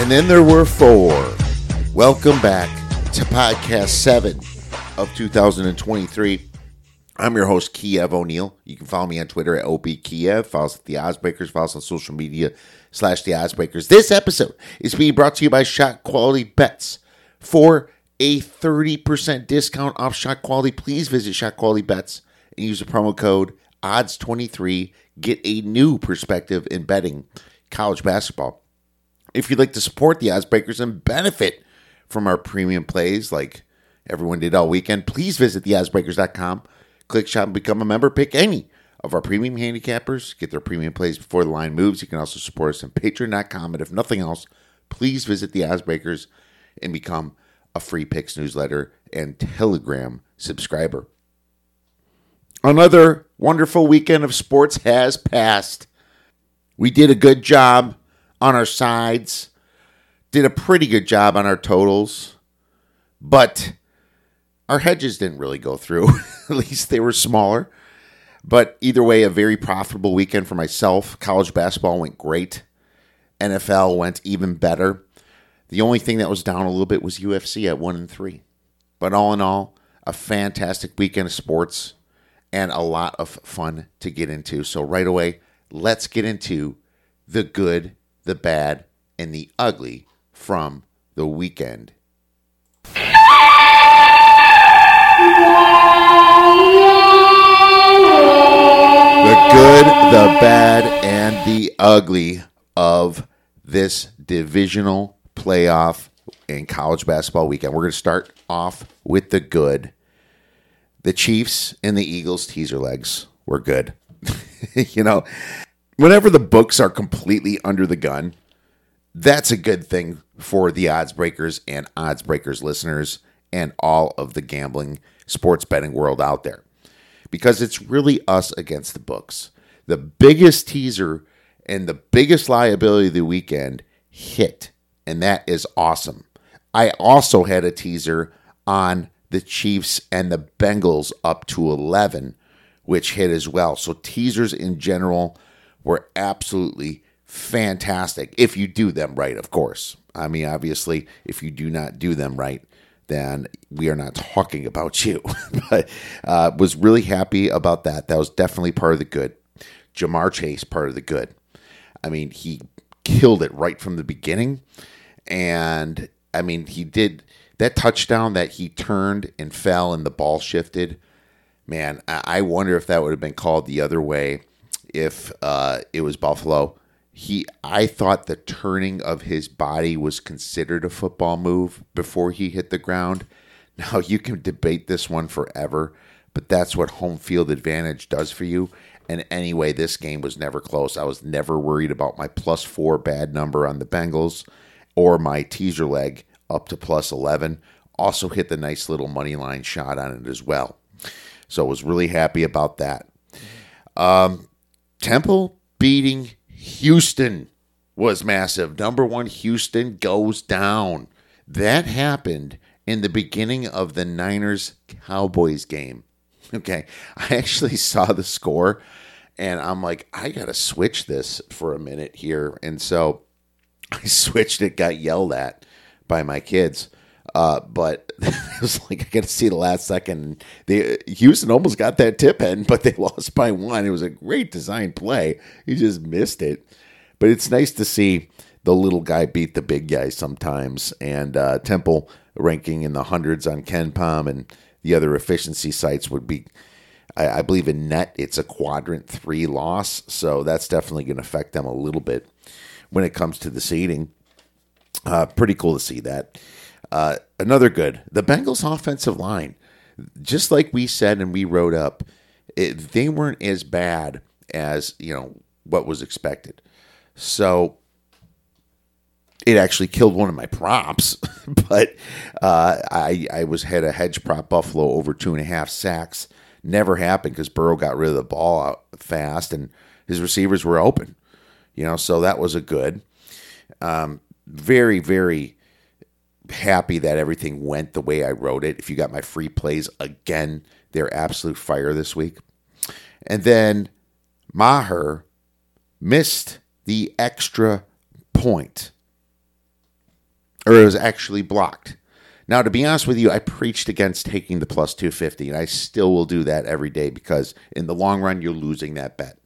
And then there were four. Welcome back to podcast seven of 2023. I'm your host, Kiev O'Neil. You can follow me on Twitter at OBKiev. Follow us at The Oddsbreakers. Follow us on social media slash The Oddsbreakers. This episode is being brought to you by Shot Quality Bets. For a 30% discount off Shot Quality, please visit Shot Quality Bets and use the promo code ODDS23. Get a new perspective in betting college basketball. If you'd like to support the Oddsbreakers and benefit from our premium plays like everyone did all weekend, please visit theoddsbreakers.com, click shop and become a member. Pick any of our premium handicappers, get their premium plays before the line moves. You can also support us on patreon.com. And if nothing else, please visit the Oddsbreakers and become a free picks newsletter and telegram subscriber. Another wonderful weekend of sports has passed. We did a good job on our sides, did a pretty good job on our totals, but our hedges didn't really go through. At least they were smaller. But either way, a very profitable weekend for myself. College basketball went great. NFL went even better. The only thing that was down a little bit was UFC at one and three. But all in all, a fantastic weekend of sports and a lot of fun to get into. So right away, let's get into the good the bad, and the ugly from the weekend. Good, the bad, and the ugly of this divisional playoff in college basketball weekend. We're going to start off with the good. The Chiefs and the Eagles teaser legs were good. you know, whenever the books are completely under the gun, that's a good thing for the odds breakers and odds breakers listeners and all of the gambling sports betting world out there because it's really us against the books. The biggest teaser and the biggest liability of the weekend hit, and that is awesome. I also had a teaser on the Chiefs and the Bengals up to 11, which hit as well. So, teasers in general were absolutely fantastic if you do them right, of course. I mean, obviously, if you do not do them right, then we are not talking about you. but uh, was really happy about that. That was definitely part of the good. Ja'Marr Chase, part of the good. I mean, he killed it right from the beginning. And I mean, he did that touchdown that he turned and fell and the ball shifted. Man, I wonder if that would have been called the other way if uh, it was Buffalo. He, I thought the turning of his body was considered a football move before he hit the ground. Now you can debate this one forever, but that's what home field advantage does for you. And anyway, this game was never close. I was never worried about my plus four bad number on the Bengals or my teaser leg up to plus 11. Also hit the nice little money line shot on it as well. So I was really happy about that. Um, Temple beating Houston was massive. Number one, Houston goes down. That happened in the beginning of the Niners Cowboys game. Okay. I actually saw the score and I'm like, I got to switch this for a minute here. And so I switched it, got yelled at by my kids. Uh, but it was like I got to see the last second. Houston almost got that tip in, but they lost by one. It was a great design play. He just missed it. But it's nice to see the little guy beat the big guy sometimes. And uh, Temple ranking in the hundreds on KenPom and the other efficiency sites would be. I, I believe in net it's a quadrant three loss, so that's definitely going to affect them a little bit when it comes to the seeding. Uh, pretty cool to see that. Uh, another good. The Bengals' offensive line, just like we said and we wrote up, it, they weren't as bad as you know what was expected. So it actually killed one of my props, but uh, I I was had a hedge prop Buffalo over two and a half sacks. Never happened because Burrow got rid of the ball out fast and his receivers were open. You know, so that was a good. Um, very, very happy that everything went the way I wrote it. If you got my free plays again, they're absolute fire this week. And then Maher missed the extra point, or it was actually blocked. Now, to be honest with you, I preached against taking the plus 250, and I still will do that every day because in the long run, you're losing that bet.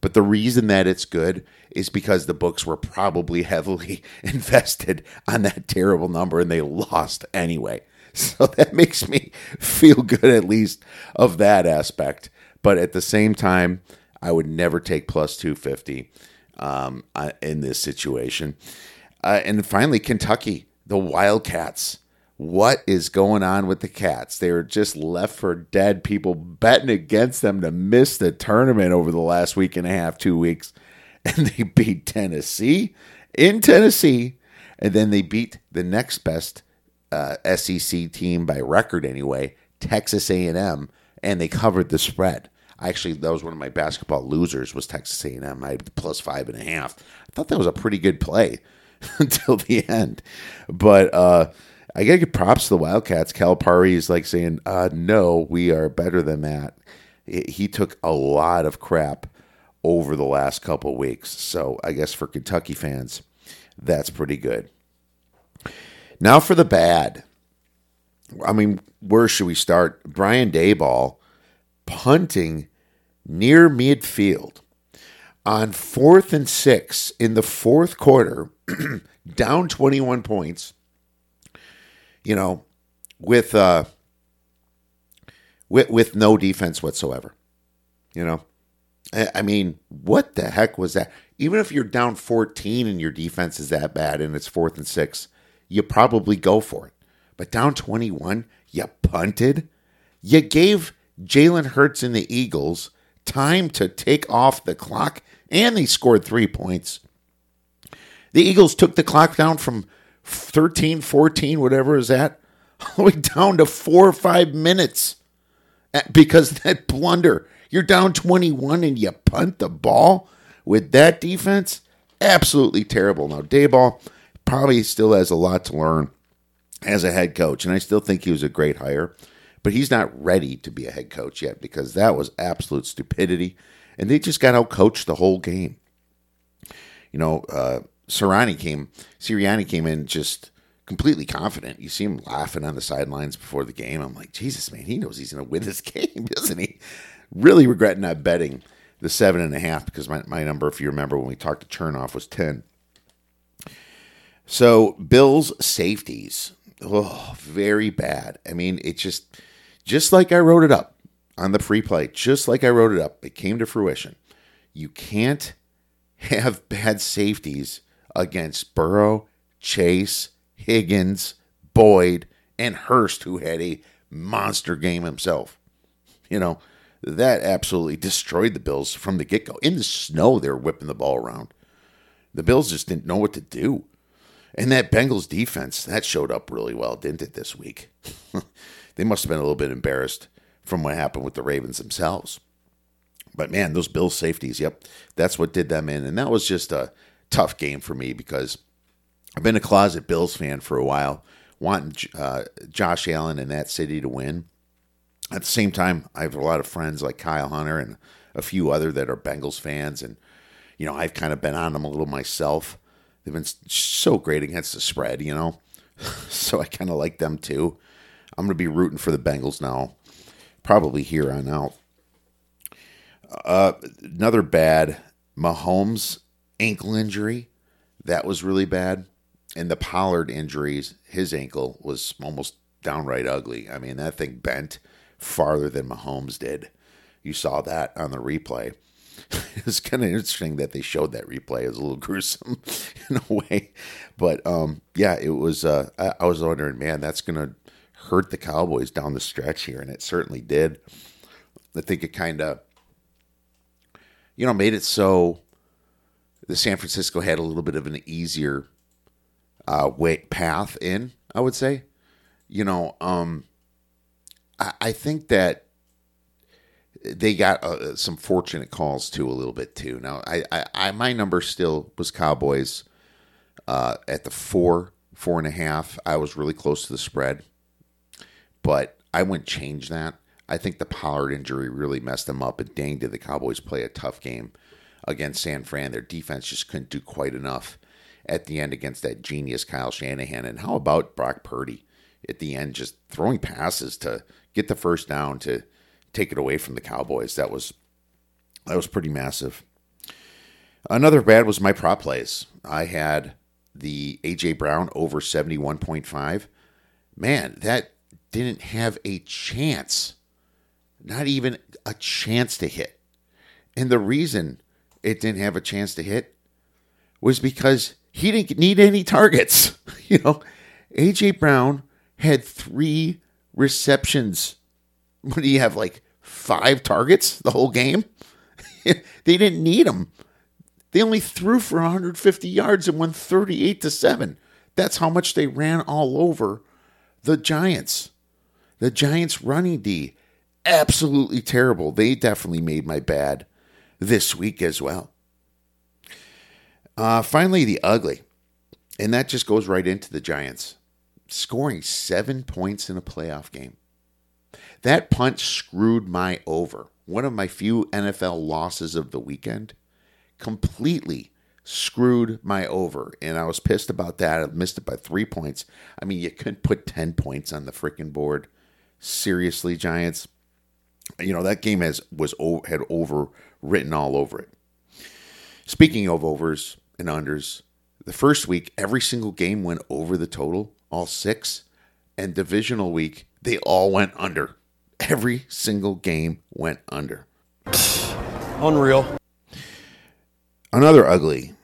But the reason that it's good is because the books were probably heavily invested on that terrible number and they lost anyway. So that makes me feel good, at least of that aspect. But at the same time, I would never take plus 250 um, in this situation. Uh, and finally, Kentucky, the Wildcats. What is going on with the Cats? They're just left for dead. People betting against them to miss the tournament over the last week and a half, two weeks. And they beat Tennessee in Tennessee. And then they beat the next best uh, SEC team by record anyway, Texas A&M, and they covered the spread. Actually, that was one of my basketball losers was Texas A&M. I had plus five and a half. I thought that was a pretty good play until the end. But uh, I gotta give props to the Wildcats. Calipari is like saying, uh, "No, we are better than that." He took a lot of crap over the last couple weeks, so I guess for Kentucky fans, that's pretty good. Now for the bad. I mean, where should we start? Brian Daboll punting near midfield on fourth and six in the fourth quarter, down 21 points you know, with uh, with with no defense whatsoever. You know, I, I mean, what the heck was that? Even if you're down 14 and your defense is that bad and it's fourth and six, you probably go for it. But down 21, you punted. You gave Jalen Hurts and the Eagles time to take off the clock, and they scored three points. The Eagles took the clock down from 13, 14, whatever is that, all the way down to four or five minutes because that blunder. You're down 21 and you punt the ball with that defense. Absolutely terrible. Now, Daboll probably still has a lot to learn as a head coach, and I still think he was a great hire, but he's not ready to be a head coach yet because that was absolute stupidity, and they just got out coached the whole game. You know, uh, Sirianni came, Sirianni came in just completely confident. You see him laughing on the sidelines before the game. I'm like, Jesus, man, he knows he's going to win this game, doesn't he? Really regretting not betting the seven and a half because my, my number, if you remember when we talked to Chernoff, was 10. So Bills safeties, oh, very bad. I mean, it just, just like I wrote it up on the free play, just like I wrote it up, it came to fruition. You can't have bad safeties against Burrow, Chase, Higgins, Boyd, and Hurst, who had a monster game himself. You know, that absolutely destroyed the Bills from the get go. In the snow, they were whipping the ball around. The Bills just didn't know what to do. And that Bengals defense, that showed up really well, didn't it, this week? they must have been a little bit embarrassed from what happened with the Ravens themselves. But man, those Bills safeties, yep, that's what did them in. And that was just a tough game for me because I've been a closet Bills fan for a while, wanting uh, Josh Allen and that city to win. At the same time, I have a lot of friends like Kyle Hunter and a few other that are Bengals fans, and you know I've kind of been on them a little myself. They've been so great against the spread, you know, so I kind of like them too. I'm going to be rooting for the Bengals now, probably here on out. Uh, another bad Mahomes ankle injury. That was really bad. And the Pollard injuries, his ankle was almost downright ugly. I mean, that thing bent farther than Mahomes did. You saw that on the replay. it's kind of interesting that they showed that replay. It was a little gruesome in a way, but um, yeah, it was. Uh, I, I was wondering, man, that's going to hurt the Cowboys down the stretch here, and it certainly did. I think it kind of, you know, made it so the San Francisco had a little bit of an easier uh, way path in. I would say, you know, um, I, I think that they got uh, some fortunate calls too a little bit too. Now, I, I, I my number still was Cowboys Uh, at the four, four and a half, I was really close to the spread, but I wouldn't change that. I think the Pollard injury really messed them up, and dang, did the Cowboys play a tough game against San Fran. Their defense just couldn't do quite enough at the end against that genius Kyle Shanahan. And how about Brock Purdy at the end, just throwing passes to get the first down to take it away from the Cowboys? That was that was pretty massive. Another bad was my prop plays. I had the AJ Brown over 71.5. Man, that didn't have a chance. Not even a chance to hit. And the reason it didn't have a chance to hit was because he didn't need any targets. You know, AJ Brown had three receptions. What do you have, like five targets the whole game? they didn't need him. They only threw for 150 yards and won 38 to 7. That's how much they ran all over the Giants. The Giants running D absolutely terrible. They definitely made my bad this week as well. Uh, finally, the ugly. And that just goes right into the Giants scoring seven points in a playoff game. That punt screwed my over. One of my few NFL losses of the weekend completely screwed my over. And I was pissed about that. I missed it by three points. I mean, you couldn't put 10 points on the freaking board. Seriously, Giants. You know, that game has was had over written all over it. Speaking of overs and unders, the first week, every single game went over the total, all six. And divisional week, they all went under. Every single game went under. Unreal. Another ugly,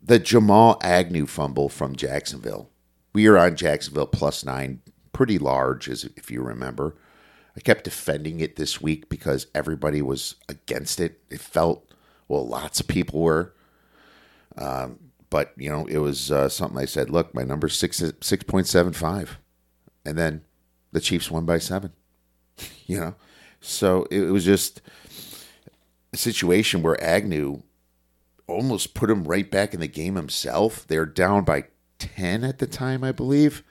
the Jamal Agnew fumble from Jacksonville. We are on Jacksonville plus nine, pretty large, as if you remember. I kept defending it this week because everybody was against it. It felt, well, lots of people were. Um, but, you know, it was uh, something I said, look, my number's six, 6.75. And then the Chiefs won by seven, you know? So it was just a situation where Agnew almost put him right back in the game himself. They're down by 10 at the time, I believe.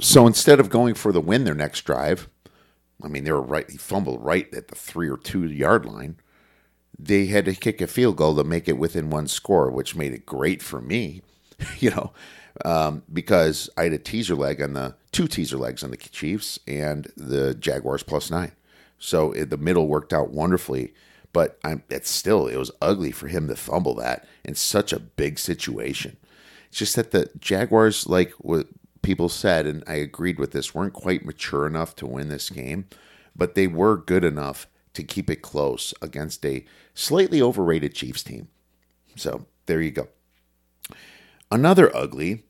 So instead of going for the win their next drive, I mean, they were right. He fumbled right at the three or two yard line. They had to kick a field goal to make it within one score, which made it great for me, you know, um, because I had a teaser leg on the two teaser legs on the Chiefs and the Jaguars plus nine. So it, the middle worked out wonderfully, but I'm, it's still it was ugly for him to fumble that in such a big situation. It's just that the Jaguars, like people said, and I agreed with this, weren't quite mature enough to win this game, but they were good enough to keep it close against a slightly overrated Chiefs team. So there you go. Another ugly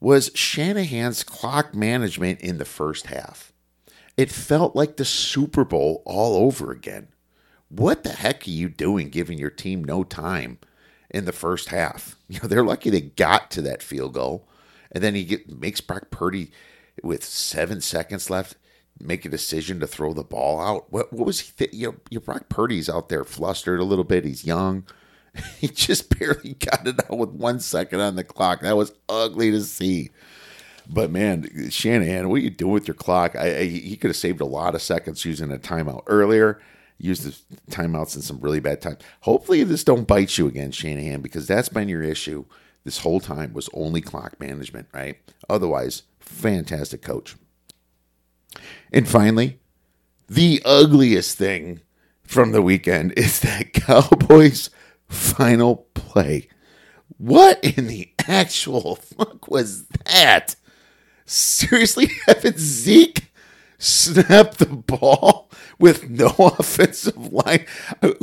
was Shanahan's clock management in the first half. It felt like the Super Bowl all over again. What the heck are you doing giving your team no time in the first half? You know, they're lucky they got to that field goal and then he get, makes Brock Purdy with seven seconds left make a decision to throw the ball out. What, what was he? Th- you know, Brock Purdy's out there flustered a little bit. He's young. He just barely got it out with one second on the clock. That was ugly to see. But man, Shanahan, what are you doing with your clock? I, I, he could have saved a lot of seconds using a timeout earlier. Used the timeouts in some really bad times. Hopefully, this don't bite you again, Shanahan, because that's been your issue this whole time was only clock management, right? Otherwise, fantastic coach. And finally, the ugliest thing from the weekend is that Cowboys final play. What in the actual fuck was that? Seriously, having Zeke snap the ball with no offensive line.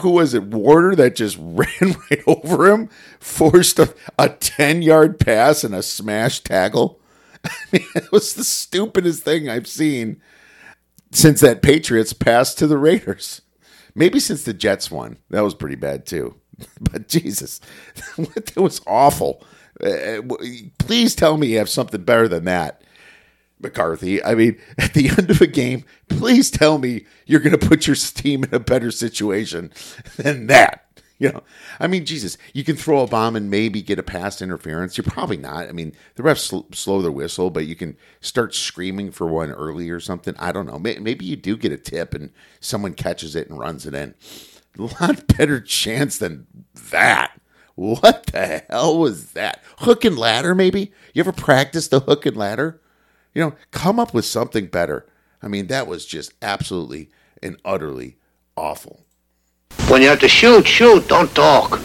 Who was it? Warner that just ran right over him, forced a, a 10 yard pass and a smash tackle. I mean, it was the stupidest thing I've seen since that Patriots passed to the Raiders. Maybe since the Jets won. That was pretty bad too. But Jesus, that was awful. Uh, please tell me you have something better than that. McCarthy. I mean, at the end of a game, please tell me you're going to put your team in a better situation than that. You know, I mean, Jesus, you can throw a bomb and maybe get a pass interference. You're probably not. I mean, the refs sl- slow their whistle, but you can start screaming for one early or something. I don't know. Maybe you do get a tip and someone catches it and runs it in. A lot better chance than that. What the hell was that? Hook and ladder, maybe? You ever practice the hook and ladder? You know, come up with something better. I mean, that was just absolutely and utterly awful. When you have to shoot, shoot, don't talk.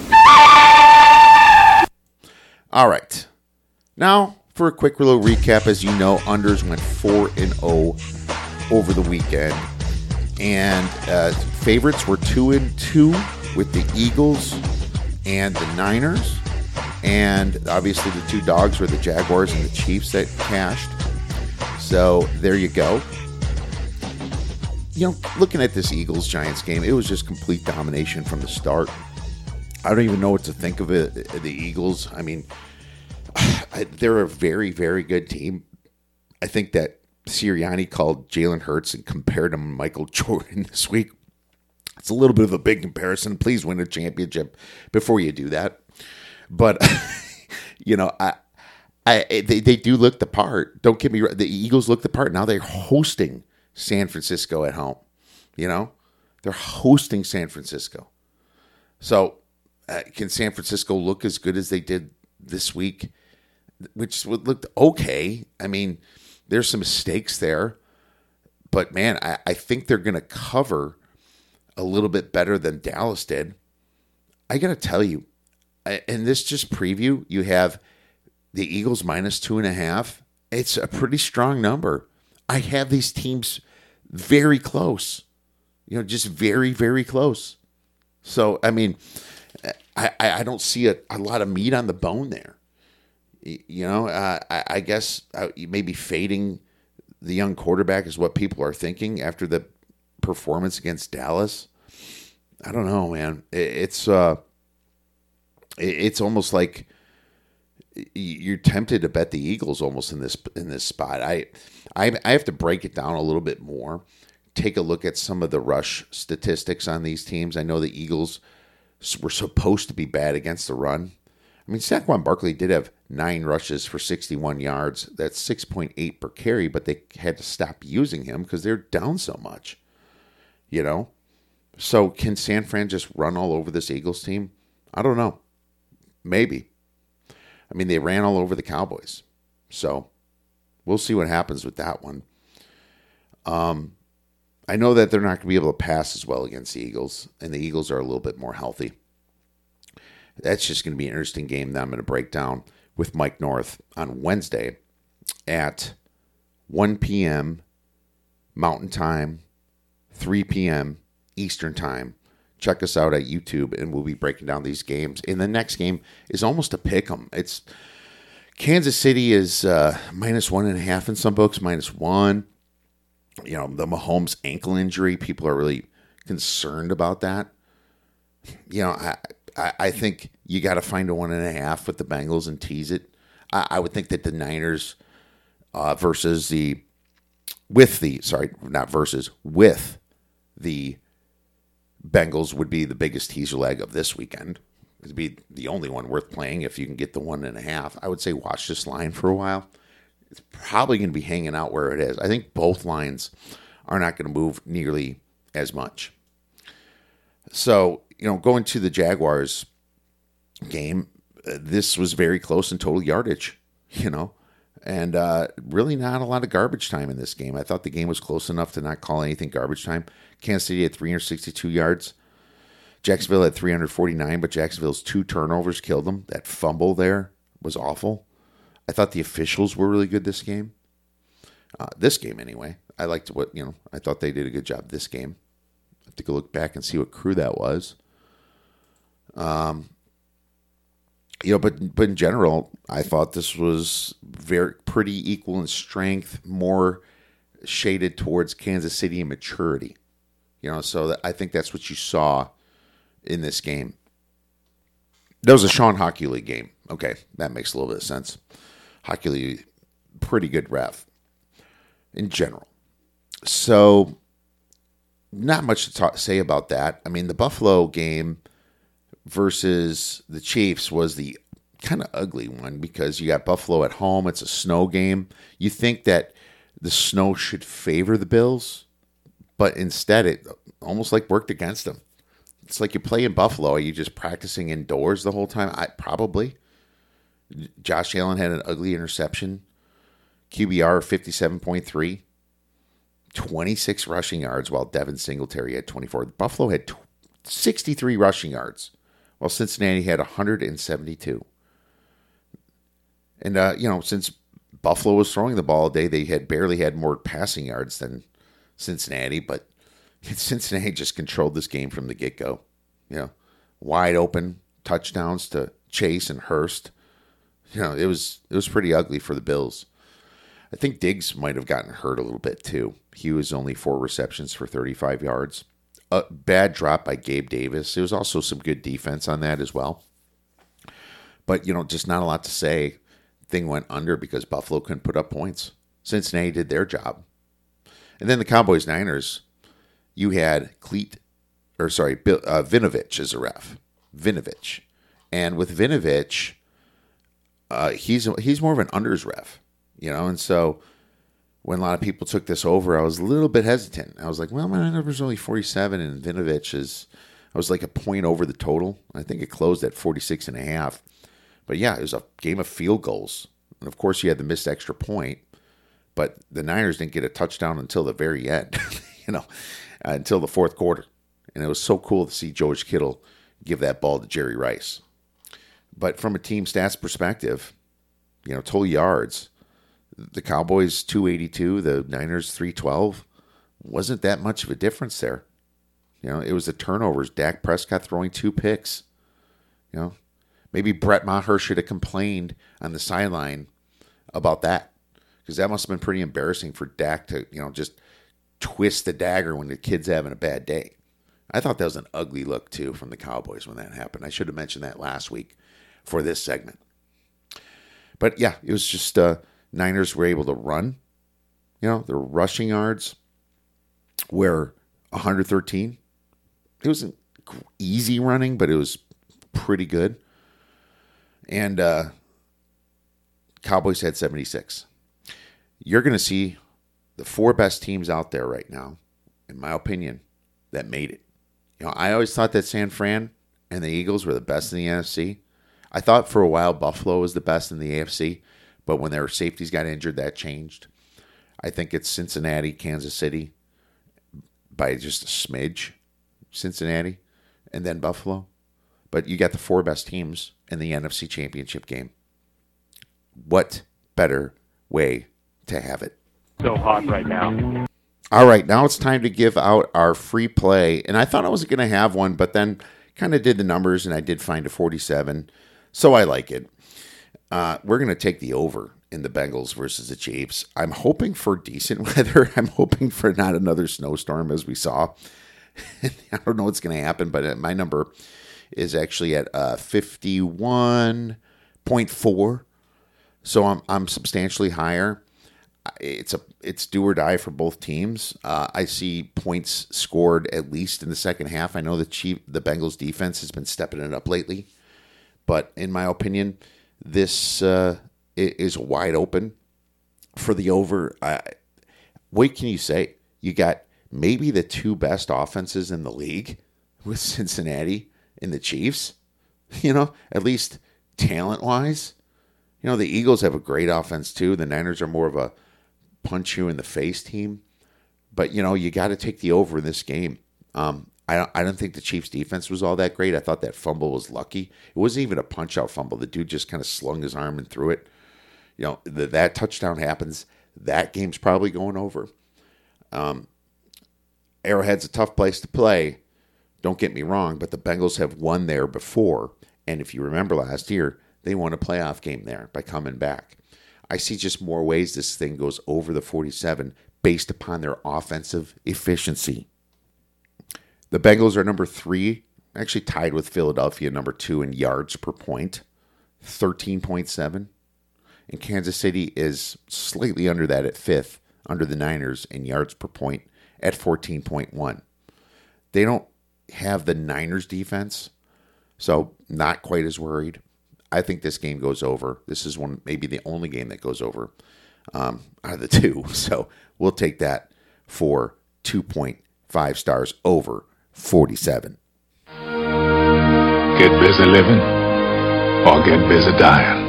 All right. Now, for a quick little recap, as you know, unders went 4 and 0 over the weekend. And uh, favorites were 2 and 2 with the Eagles and the Niners. And obviously, the two dogs were the Jaguars and the Chiefs that cashed. So there you go you know, looking at this Eagles Giants game, it was just complete domination from the start. I don't even know what to think of it. The Eagles, I mean, they're a very, very good team. I think that Sirianni called Jalen Hurts and compared him to Michael Jordan this week. It's a little bit of a big comparison. Please win a championship before you do that. But you know, I, I they, they do look the part. Don't get me wrong. The Eagles look the part. Now they're hosting San Francisco at home. You know, they're hosting San Francisco. So, uh, can San Francisco look as good as they did this week? Which looked okay. I mean, there's some mistakes there, but man, I, I think they're going to cover a little bit better than Dallas did. I got to tell you, in this just preview, you have the Eagles minus two and a half. It's a pretty strong number. I have these teams very close. You know, just very, very close. So, I mean, I, I don't see a, a lot of meat on the bone there. You know, uh, I, I guess uh, maybe fading the young quarterback is what people are thinking after the performance against Dallas. I don't know, man. it's uh, it's almost like you're tempted to bet the Eagles almost in this in this spot. I, I I have to break it down a little bit more. Take a look at some of the rush statistics on these teams. I know the Eagles were supposed to be bad against the run. I mean, Saquon Barkley did have nine rushes for 61 yards. That's 6.8 per carry, but they had to stop using him because they're down so much. You know? So can San Fran just run all over this Eagles team? I don't know. Maybe. I mean, they ran all over the Cowboys. So we'll see what happens with that one. Um, I know that they're not going to be able to pass as well against the Eagles, and the Eagles are a little bit more healthy. That's just going to be an interesting game that I'm going to break down with Mike North on Wednesday at 1 p.m. Mountain Time, 3 p.m. Eastern Time check us out at YouTube, and we'll be breaking down these games. And the next game is almost a pick 'em. It's Kansas City is uh, minus one and a half in some books, minus one. You know, the Mahomes ankle injury, people are really concerned about that. You know, I I, I think you got to find a one and a half with the Bengals and tease it. I, I would think that the Niners uh, versus the with the sorry, not versus with the Bengals would be the biggest teaser leg of this weekend. It'd be the only one worth playing if you can get the one and a half. I would say watch this line for a while. It's probably going to be hanging out where it is. I think both lines are not going to move nearly as much. So, you know, going to the Jaguars game, uh, this was very close in total yardage, you know, and uh, really not a lot of garbage time in this game. I thought the game was close enough to not call anything garbage time. Kansas City had 362 yards. Jacksonville had 349, but Jacksonville's two turnovers killed them. That fumble there was awful. I thought the officials were really good this game. Uh, this game, anyway. I liked what, you know, I thought they did a good job this game. I have to go look back and see what crew that was. Um, you know, but but in general, I thought this was very pretty equal in strength, more shaded towards Kansas City and maturity. You know, so that, I think that's what you saw in this game. That was a Shawn Hochuli game. Okay, that makes a little bit of sense. Hockey League, pretty good ref in general. So, not much to talk, say about that. I mean, the Buffalo game versus the Chiefs was the kind of ugly one because you got Buffalo at home. It's a snow game. You think that the snow should favor the Bills, but instead it almost like worked against them. It's like you play in Buffalo. Are you just practicing indoors the whole time? I probably. Josh Allen had an ugly interception. QBR 57.3. 26 rushing yards while Devin Singletary had 24. Buffalo had 63 rushing yards while Cincinnati had 172. And, uh, you know, since Buffalo was throwing the ball all day, they had barely had more passing yards than Cincinnati, but Cincinnati just controlled this game from the get go. You know, wide open touchdowns to Chase and Hurst. You know, it was it was pretty ugly for the Bills. I think Diggs might have gotten hurt a little bit too. He was only four receptions for 35 yards. A bad drop by Gabe Davis. There was also some good defense on that as well. But, you know, just not a lot to say. Thing went under because Buffalo couldn't put up points. Cincinnati did their job. And then the Cowboys Niners, you had Clete, or sorry, Bill, uh, Vinovich as a ref. Vinovich. And with Vinovich, uh, he's he's more of an unders ref, you know, and so when a lot of people took this over, I was a little bit hesitant. I was like, well, my number number's only 47, and Vinovich is, I was like a point over the total. I think it closed at 46 and a half. But yeah, it was a game of field goals. And of course, you had the missed extra point, but the Niners didn't get a touchdown until the very end, you know, uh, until the fourth quarter. And it was so cool to see George Kittle give that ball to Jerry Rice. But from a team stats perspective, you know, total yards, the Cowboys 282, the Niners 312. Wasn't that much of a difference there. You know, it was the turnovers. Dak Prescott throwing two picks. You know, maybe Brett Maher should have complained on the sideline about that because that must have been pretty embarrassing for Dak to, you know, just twist the dagger when the kid's having a bad day. I thought that was an ugly look too from the Cowboys when that happened. I should have mentioned that last week for this segment. But yeah, it was just uh, Niners were able to run. You know, their rushing yards were 113. It wasn't easy running, but it was pretty good. And uh, Cowboys had 76. You're going to see the four best teams out there right now, in my opinion, that made it. You know, I always thought that San Fran and the Eagles were the best in the NFC. I thought for a while Buffalo was the best in the AFC. But when their safeties got injured, that changed. I think it's Cincinnati, Kansas City by just a smidge, Cincinnati, and then Buffalo. But you got the four best teams in the NFC Championship game. What better way to have it? So hot right now. All right, now it's time to give out our free play. And I thought I was going to have one, but then kind of did the numbers and I did find a 47. So I like it. Uh, we're going to take the over in the Bengals versus the Chiefs. I'm hoping for decent weather. I'm hoping for not another snowstorm as we saw. I don't know what's going to happen, but uh, my number is actually at uh, 51.4. So I'm, I'm substantially higher. It's a it's do or die for both teams. Uh, I see points scored at least in the second half. I know the Chief the Bengals defense has been stepping it up lately, but in my opinion, this uh, is wide open for the over. I, what can you say? You got maybe the two best offenses in the league with Cincinnati and the Chiefs. You know, at least talent wise. You know, the Eagles have a great offense too. The Niners are more of a punch you in the face team. But, you know, you got to take the over in this game. Um, I don't, I don't think the Chiefs' defense was all that great. I thought that fumble was lucky. It wasn't even a punch out fumble. The dude just kind of slung his arm and threw it. You know, the, that touchdown happens. That game's probably going over. Um, Arrowhead's a tough place to play. Don't get me wrong, but the Bengals have won there before. And if you remember last year, they won a playoff game there by coming back. I see just more ways this thing goes over the 47 based upon their offensive efficiency. The Bengals are number three, actually tied with Philadelphia, number two in yards per point, 13.7. And Kansas City is slightly under that at fifth, under the Niners in yards per point at 14.1. They don't have the Niners defense, So not quite as worried. I think this game goes over. This is one, maybe the only game that goes over um, out of the two. So we'll take that for 2.5 stars over 47. Get busy living or get busy dying.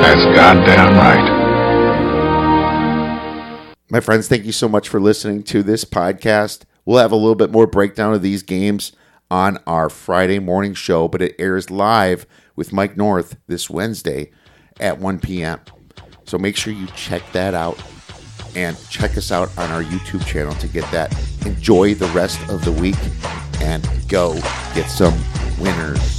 That's goddamn right. My friends, thank you so much for listening to this podcast. We'll have a little bit more breakdown of these games on our Friday morning show, but it airs live with Mike North this Wednesday at 1 p.m. So make sure you check that out and check us out on our YouTube channel to get that. Enjoy the rest of the week and go get some winners.